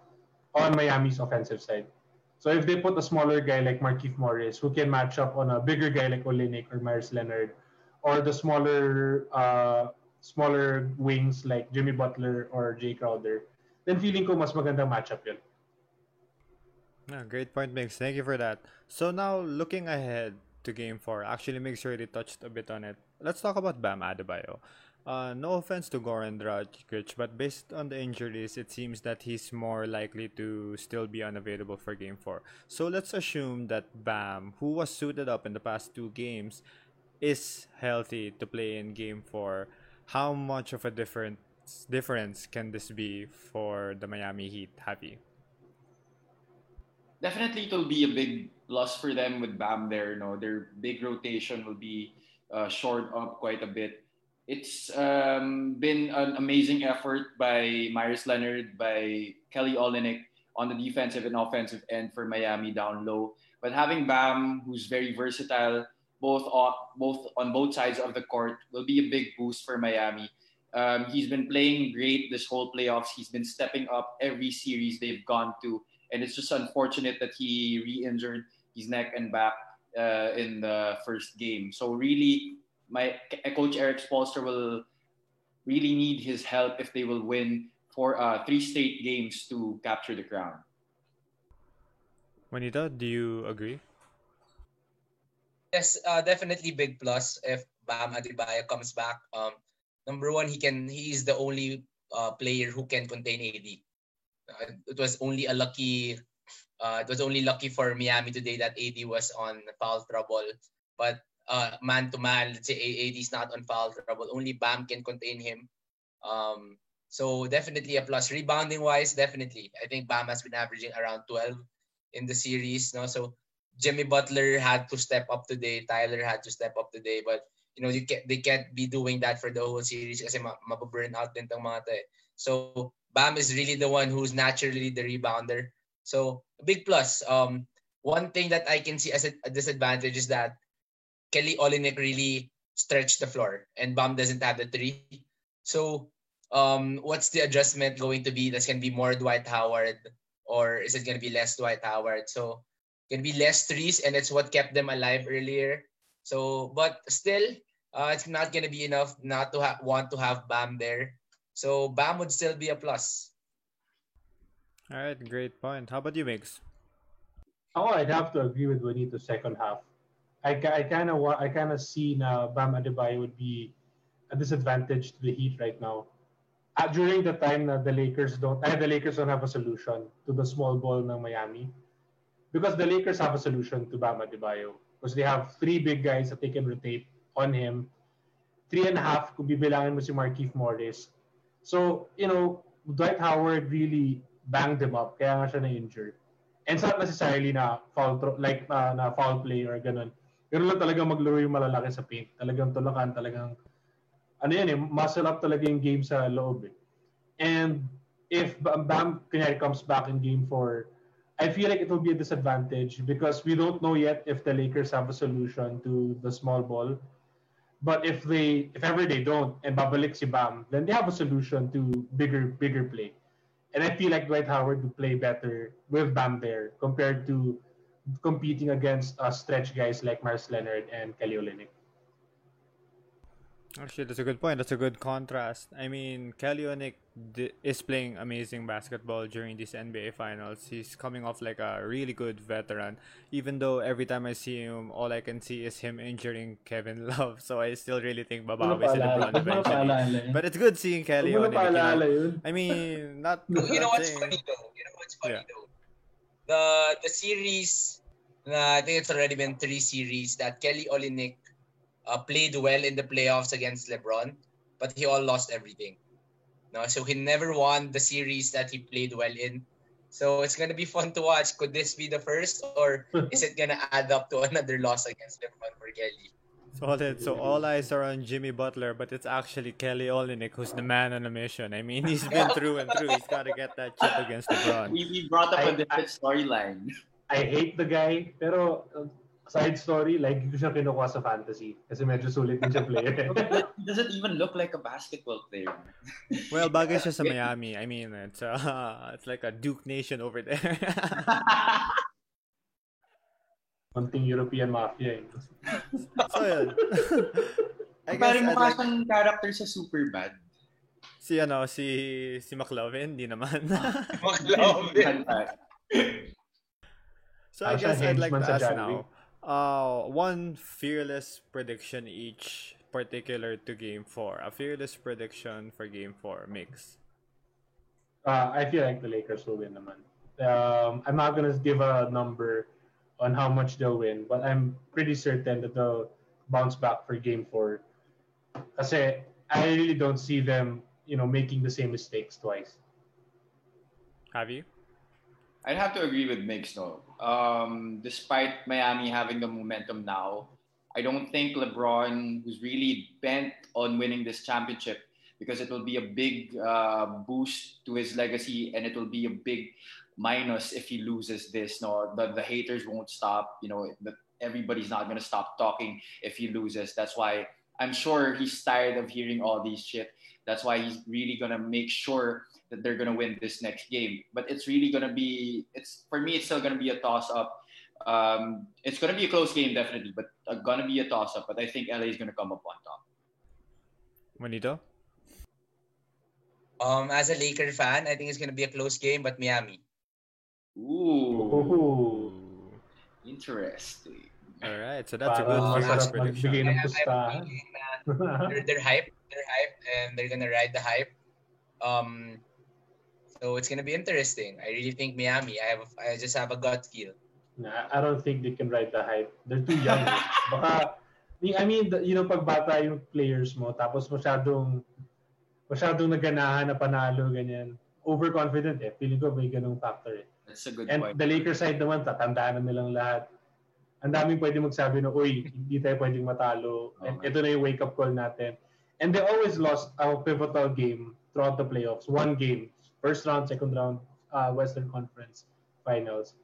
Speaker 3: on Miami's offensive side. So if they put a smaller guy like Markieff Morris who can match up on a bigger guy like Olynyk or Meyers Leonard, or the smaller uh, smaller wings like Jimmy Butler or Jay Crowder, then feeling ko mas magandang matchup yun.
Speaker 2: Yeah, great point, Migs. Thank you for that. So now, looking ahead to Game 4, actually, Migs already touched a bit on it. Let's talk about Bam Adebayo. Uh, no offense to Goran Dragic, but based on the injuries, it seems that he's more likely to still be unavailable for Game 4. So let's assume that Bam, who was suited up in the past two games, is healthy to play in Game 4. How much of a difference difference can this be for the Miami Heat? Happy?
Speaker 1: Definitely it will be a big plus for them with Bam there. You know, their big rotation will be uh, shored up quite a bit. It's um, been an amazing effort by Meyers Leonard, by Kelly Olynyk on the defensive and offensive end for Miami down low. But having Bam, who's very versatile, both on, both on both sides of the court, will be a big boost for Miami. Um, he's been playing great this whole playoffs. He's been stepping up every series they've gone to, and it's just unfortunate that he re-injured his neck and back uh, in the first game. So really, my coach Erik Spoelstra will really need his help if they will win for uh, three straight games to capture the crown.
Speaker 2: Juanita, do you agree?
Speaker 4: Yes, uh, definitely big plus if Bam Adebayo comes back. Um, number one, he can. He is the only uh, player who can contain AD. Uh, it was only a lucky. Uh, it was only lucky for Miami today that AD was on foul trouble. But uh, man to man, let's say AD is not on foul trouble. Only Bam can contain him. Um, so definitely a plus. Rebounding wise, definitely. I think Bam has been averaging around 12 in the series. No, so Jimmy Butler had to step up today. Tyler had to step up today. But you know, you can't they can't be doing that for the whole series kasi mababurn out din tong mga eh. So Bam is really the one who's naturally the rebounder. So big plus. Um, one thing that I can see as a, a disadvantage is that Kelly Olynyk really stretched the floor and Bam doesn't have the three. So um, what's the adjustment going to be? That's gonna be more Dwight Howard or is it gonna be less Dwight Howard? So gonna be less threes and it's what kept them alive earlier. So but still uh, it's not going to be enough not to ha- want to have Bam there. So Bam would still be a plus.
Speaker 2: All right, great point. How about you, Migs?
Speaker 3: Oh, I'd have to agree with Juanito second half. I, I kind of I kind of see now Bam Adebayo would be a disadvantage to the Heat right now. Uh, during the time that the Lakers don't, uh, the Lakers don't have a solution to the small ball ng Miami, because the Lakers have a solution to Bam Adebayo because they have three big guys that they can rotate on him. Three and a half kung bibilangin mo si Markieff Morris. So, you know, Dwight Howard really banged him up, kaya nga siya na-injured. And it's not necessarily na foul, like uh, na foul play or ganun. Pero lang talaga maglaro yung malalaki sa paint. Talagang tulakan, talagang, ano yan eh, muscle up talaga yung game sa loob eh. And if Bam kunyari comes back in game 4, I feel like it will be a disadvantage because we don't know yet if the Lakers have a solution to the small ball. But if they, if ever they don't, and babalik si Bam, then they have a solution to bigger, bigger play. And I feel like Dwight Howard would play better with Bam there compared to competing against uh, stretch guys like Mars Leonard and Kelly Olynyk.
Speaker 2: Actually, that's a good point. That's a good contrast. I mean, Kelly Olynyk d- is playing amazing basketball during these NBA finals. He's coming off like a really good veteran. Even though every time I see him, all I can see is him injuring Kevin *laughs* Love. So I still really think babawi si LeBron eventually. But it's good seeing Kelly Olynyk. You know? I mean, not.
Speaker 4: You know what's funny though? You know what's funny yeah. though? The the series, uh, I think it's already been three series that Kelly Olynyk uh, played well in the playoffs against LeBron, but he all lost everything. No, so he never won the series that he played well in. So it's gonna be *laughs* fun to watch. Could this be the first, or *laughs* is it gonna add up to *laughs* another loss against LeBron for Kelly?
Speaker 2: Solid. So all eyes are on Jimmy Butler, but it's actually Kelly Olynyk who's the man on a mission. I mean, he's been through and through. He's got to get that chip against LeBron.
Speaker 1: We, we brought up I, a different storyline.
Speaker 3: I hate the guy, pero uh, side story, like, ko siya kinukuha sa fantasy. Kasi medyo sulit din siya player. *laughs*
Speaker 1: doesn't even look like a basketball player. *laughs*
Speaker 2: well, bagay siya sa Miami. I mean, it's uh, *laughs* it's like a Duke Nation over there.
Speaker 3: Konting European mafia eh.
Speaker 2: so, yun.
Speaker 1: I guess, mo like... character sa Superbad.
Speaker 2: Si ano, si si McLovin, di naman.
Speaker 4: McLovin.
Speaker 2: so I guess I'd like to ask now, uh, one fearless prediction each, particular to Game Four. A fearless prediction for Game Four Migs.
Speaker 3: Uh, I feel like the Lakers will win, naman. Um, I'm not gonna give a number on how much they'll win, but I'm pretty certain that they'll bounce back for Game Four. Kasi I really don't see them, you know, making the same mistakes twice.
Speaker 2: Have you?
Speaker 1: I'd have to agree with Migs, no. Um, despite Miami having the momentum now, I don't think LeBron, who's really bent on winning this championship, because it will be a big uh, boost to his legacy and it will be a big minus if he loses this. No, the, the haters won't stop. You know, the, everybody's not gonna stop talking if he loses. That's why I'm sure he's tired of hearing all these shit. That's why he's really gonna make sure that they're gonna win this next game. But it's really gonna be it's for me. It's still gonna be a toss up. Um, it's gonna be a close game definitely, but uh, gonna be a toss up. But I think LA is gonna come up on top.
Speaker 2: Juanito?
Speaker 4: Um, as a Laker fan, I think it's gonna be a close game, but Miami.
Speaker 1: Ooh,
Speaker 3: Ooh.
Speaker 1: interesting.
Speaker 2: All right, so that's a good
Speaker 3: masarap
Speaker 2: first prediction.
Speaker 3: magbigay
Speaker 4: I I have a
Speaker 3: pustahan.
Speaker 4: they're, they're hype, they're hype, and they're gonna ride the hype. Um, so it's gonna be interesting. I really think Miami. I have, I just have a gut feel.
Speaker 3: Nah, I don't think they can ride the hype. They're too young. *laughs* Baka, I mean, you know, pag bata yung players mo, tapos masyadong, masyadong naganahan na panalo, ganyan. Overconfident eh. Feeling ko may ganung factor eh.
Speaker 1: That's a good
Speaker 3: And
Speaker 1: point.
Speaker 3: the Lakers side naman, tatandaan na nilang lahat. Ang daming pwede magsabi na, uy, hindi tayo pwedeng matalo. And
Speaker 1: Okay.
Speaker 3: ito na yung wake-up call natin. And they always lost a pivotal game throughout the playoffs. One game. First round, second round, uh, Western Conference Finals.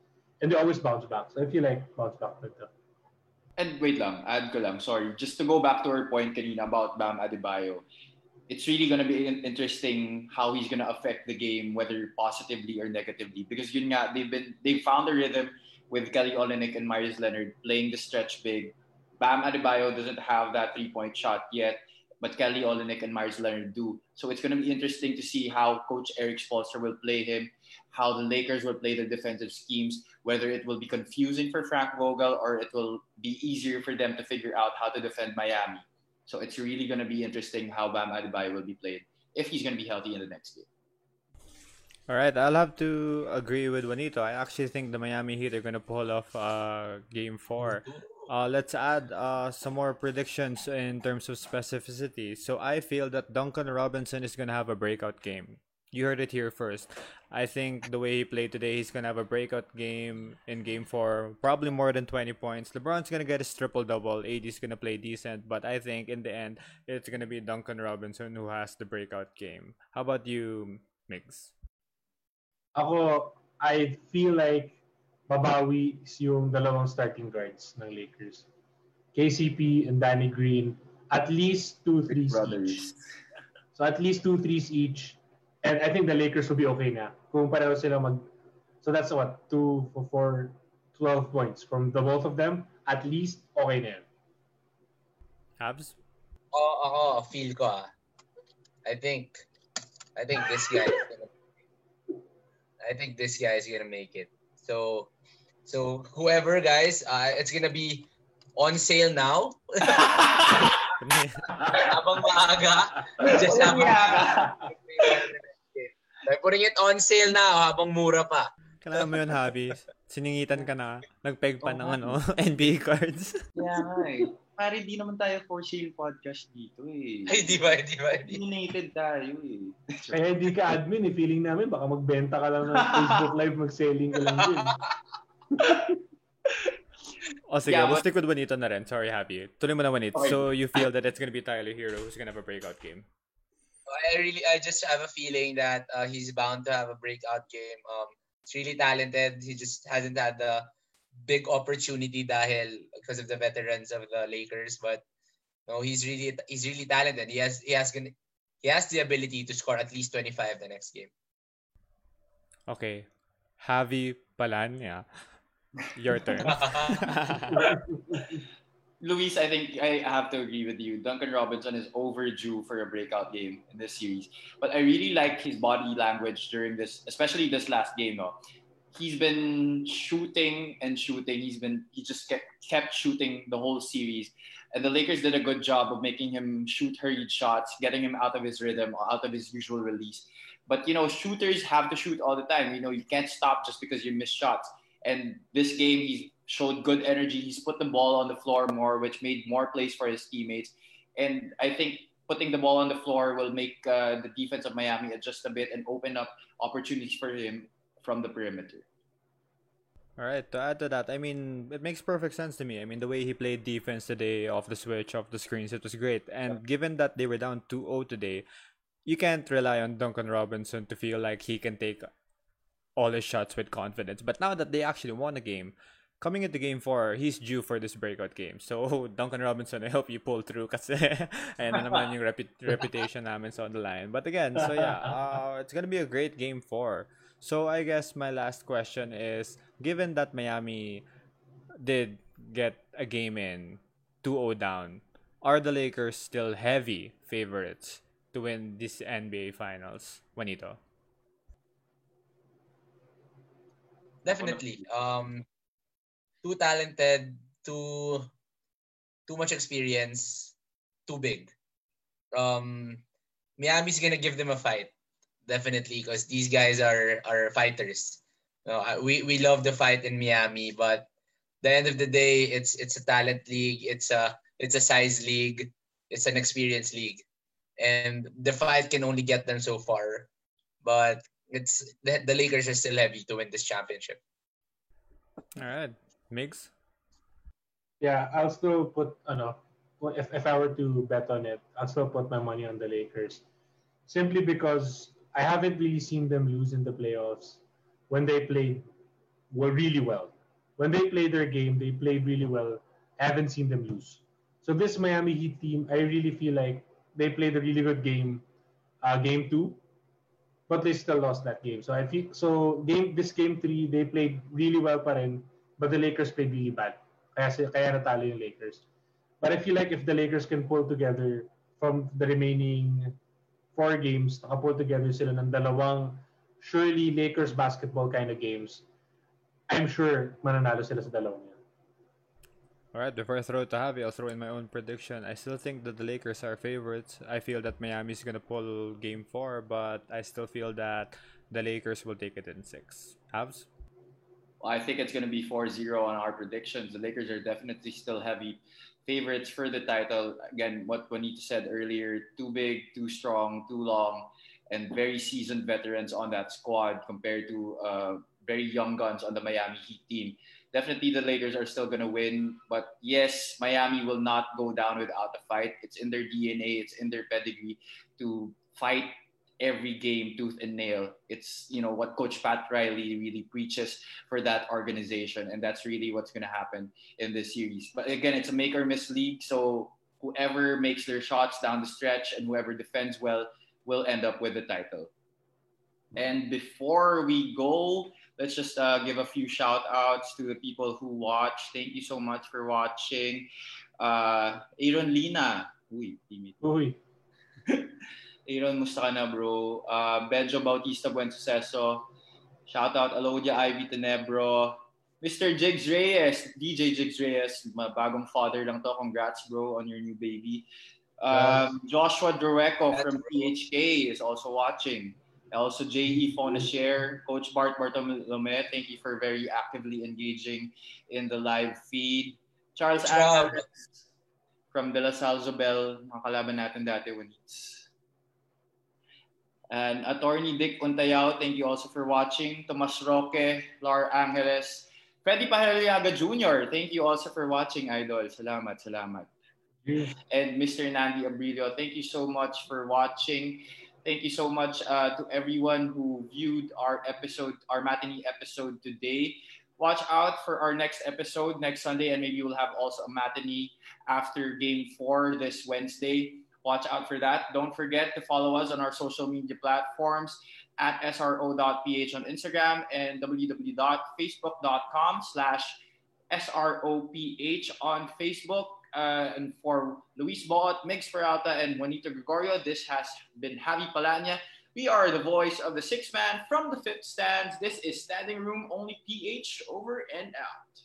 Speaker 3: And they always bounce back. So I feel like bounce back with them.
Speaker 1: And wait lang, add ko lang, sorry. Just to go back to our point kanina about Bam Adebayo, it's really gonna be interesting how he's gonna affect the game, whether positively or negatively. Because yun nga, they've been they found a rhythm with Kelly Olynyk and Meyers Leonard playing the stretch big. Bam Adebayo doesn't have that three-point shot yet, but Kelly Olynyk and Meyers Leonard do. So it's gonna be interesting to see how Coach Erik Spoelstra will play him, how the Lakers will play their defensive schemes, whether it will be confusing for Frank Vogel or it will be easier for them to figure out how to defend Miami. So it's really going to be interesting how Bam Adebayo will be played if he's going to be healthy in the next game.
Speaker 2: All right, I'll have to agree with Juanito. I actually think the Miami Heat are going to pull off uh, game four. Uh, let's add uh, some more predictions in terms of specificity. So I feel that Duncan Robinson is going to have a breakout game. You heard it here first. I think the way he played today, he's going to have a breakout game in game four, probably more than 20 points. LeBron's going to get his triple double. AD's going to play decent, but I think in the end, it's going to be Duncan Robinson who has the breakout game. How about you, Migs?
Speaker 3: Ako, I feel like babawi yung dalawang starting guards ng Lakers. KCP and Danny Green, at least two threes each. So at least two threes each. And I think the Lakers will be okay na. Kung pareho sila mag... So that's what? Two for four, 12 points from the both of them. At least okay na yan.
Speaker 2: Habs?
Speaker 4: Oh, ako, feel ko ah. I think, I think this guy is gonna, I think this guy is gonna make it. So, so whoever guys, uh, it's gonna be on sale now. *laughs* Habang maaga, just habang
Speaker 1: yaka.
Speaker 4: They're putting it on sale now habang mura pa.
Speaker 2: Kailangan mo yun, Habi. Siningitan ka na. Nagpeg pa ng ano, *laughs* NBA cards.
Speaker 1: Nga eh. Pare, di naman tayo for sale podcast dito eh.
Speaker 4: Ay, di ba, di ba, di
Speaker 1: Opinionated tayo eh. *laughs*
Speaker 3: Kaya hindi ka admin eh. Feeling namin baka magbenta ka lang ng *laughs* Facebook Live, mag-selling ka lang din. *laughs*
Speaker 2: O sige,
Speaker 1: Yeah,
Speaker 2: we'll
Speaker 1: but-
Speaker 2: stick with Juanito na rin. Sorry, Happy. Tuloy mo na, Juanito.
Speaker 1: Okay.
Speaker 2: So, you feel that it's gonna be Tyler Hero who's gonna have a breakout game?
Speaker 4: I really, I just have a feeling that uh, he's bound to have a breakout game. Um, he's really talented. He just hasn't had the big opportunity dahil because of the veterans of the Lakers. But no, he's really, he's really talented. He has, he has, gonna- he has the ability to score at least 25 the next game.
Speaker 2: Okay. Javi Palanya. *laughs* Your turn. *laughs*
Speaker 1: Luis, I think I have to agree with you. Duncan Robinson is overdue for a breakout game in this series. But I really like his body language during this, especially this last game. No? He's been shooting and shooting. He's been he just kept, kept shooting the whole series. And the Lakers did a good job of making him shoot hurried shots, getting him out of his rhythm, out of his usual release. But you know, shooters have to shoot all the time. You know, you can't stop just because you miss shots. And this game, he's showed good energy. He's put the ball on the floor more, which made more plays for his teammates. And I think putting the ball on the floor will make uh, the defense of Miami adjust a bit and open up opportunities for him from the perimeter.
Speaker 2: All right, to add to that, I mean, it makes perfect sense to me. I mean, the way he played defense today off the switch, off the screens, it was great. And yeah. given that they were down 2-0 today, you can't rely on Duncan Robinson to feel like he can take all his shots with confidence. But now that they actually won the game, coming into game four, he's due for this breakout game. So, *laughs* Duncan Robinson, I hope you pull through kasi *laughs* and naman yung repu- reputation namin on the line. But again, so yeah, *laughs* uh, it's gonna be a great game four. So, I guess my last question is, given that Miami did get a game in 2-0 down, are the Lakers still heavy favorites to win this NBA Finals, Juanito?
Speaker 4: Definitely. Um, too talented, too too much experience, too big. Um, Miami's gonna give them a fight, definitely, because these guys are are fighters. Uh, we we love the fight in Miami, but the end of the day, it's it's a talent league. It's a it's a size league. It's an experience league, and the fight can only get them so far. But it's the, the Lakers are still heavy to win this championship.
Speaker 2: All right, Migs.
Speaker 3: Yeah, I'll still put ano, if if I were to bet on it, I'll still put my money on the Lakers, simply because I haven't really seen them lose in the playoffs when they play well really well. When they play their game, they played really well. I haven't seen them lose. So this Miami Heat team, I really feel like they played a really good game, uh, game two, but they still lost that game. So I feel so game this game three they played really well pa but the Lakers played really bad. Kaya kaya natalo yung Lakers. But I feel like if the Lakers can pull together from the remaining four games, nakapull together sila ng dalawang surely Lakers basketball kind of games, I'm sure mananalo sila sa dalawang yan.
Speaker 2: Alright, before I throw it to Javi, I'll throw in my own prediction. I still think that the Lakers are favorites. I feel that Miami is gonna pull game four, but I still feel that the Lakers will take it in six. Habs?
Speaker 1: Well, I think it's gonna be 4-0 on our predictions. The Lakers are definitely still heavy favorites for the title. Again, what Juanito said earlier, too big, too strong, too long and very seasoned veterans on that squad compared to uh, very young guns on the Miami Heat team. Definitely, the Lakers are still going to win, but yes, Miami will not go down without a fight. It's in their DNA, it's in their pedigree to fight every game tooth and nail. It's you know what Coach Pat Riley really preaches for that organization, and that's really what's going to happen in this series. But again, it's a make or miss league, so whoever makes their shots down the stretch and whoever defends well will end up with the title. And before we go, let's just uh, give a few shout outs to the people who watch. Thank you so much for watching. Uh, Aaron Lina. Uy, teammate.
Speaker 3: Uy. *laughs*
Speaker 1: Aaron, musta ka na bro? Uh, Benjo Bautista Buensuceso. Shout out Alodia Ivy Tenebro. Mr. Jigs Reyes, DJ Jigs Reyes, my bagong father lang to. Congrats bro on your new baby. Um, Joshua Dureco from PHK is also watching. Also, J.E. share. Coach Bart Bartolome, thank you for very actively engaging in the live feed. Charles Adams from De La Salle Zobel, makalaban natin dati when it's and Attorney Dick Untayao, thank you also for watching. Tomas Roque, Lar Angeles, Freddy Pahaliaga Jr., thank you also for watching, Idol. Salamat, salamat and Mr. Nandi Abrilio. Thank you so much for watching. Thank you so much uh, to everyone who viewed our episode, our matinee episode today. Watch out for our next episode next Sunday, and maybe we'll have also a matinee after game four this Wednesday. Watch out for that. Don't forget to follow us on our social media platforms at sro.ph on Instagram and www.facebook.com slash sroph on Facebook uh, and for Luis Boot, Migs Peralta, and Juanito Gregorio, this has been Javi Palanya. We are the voice of the six man from the fifth stands. This is Standing Room Only PH over and out.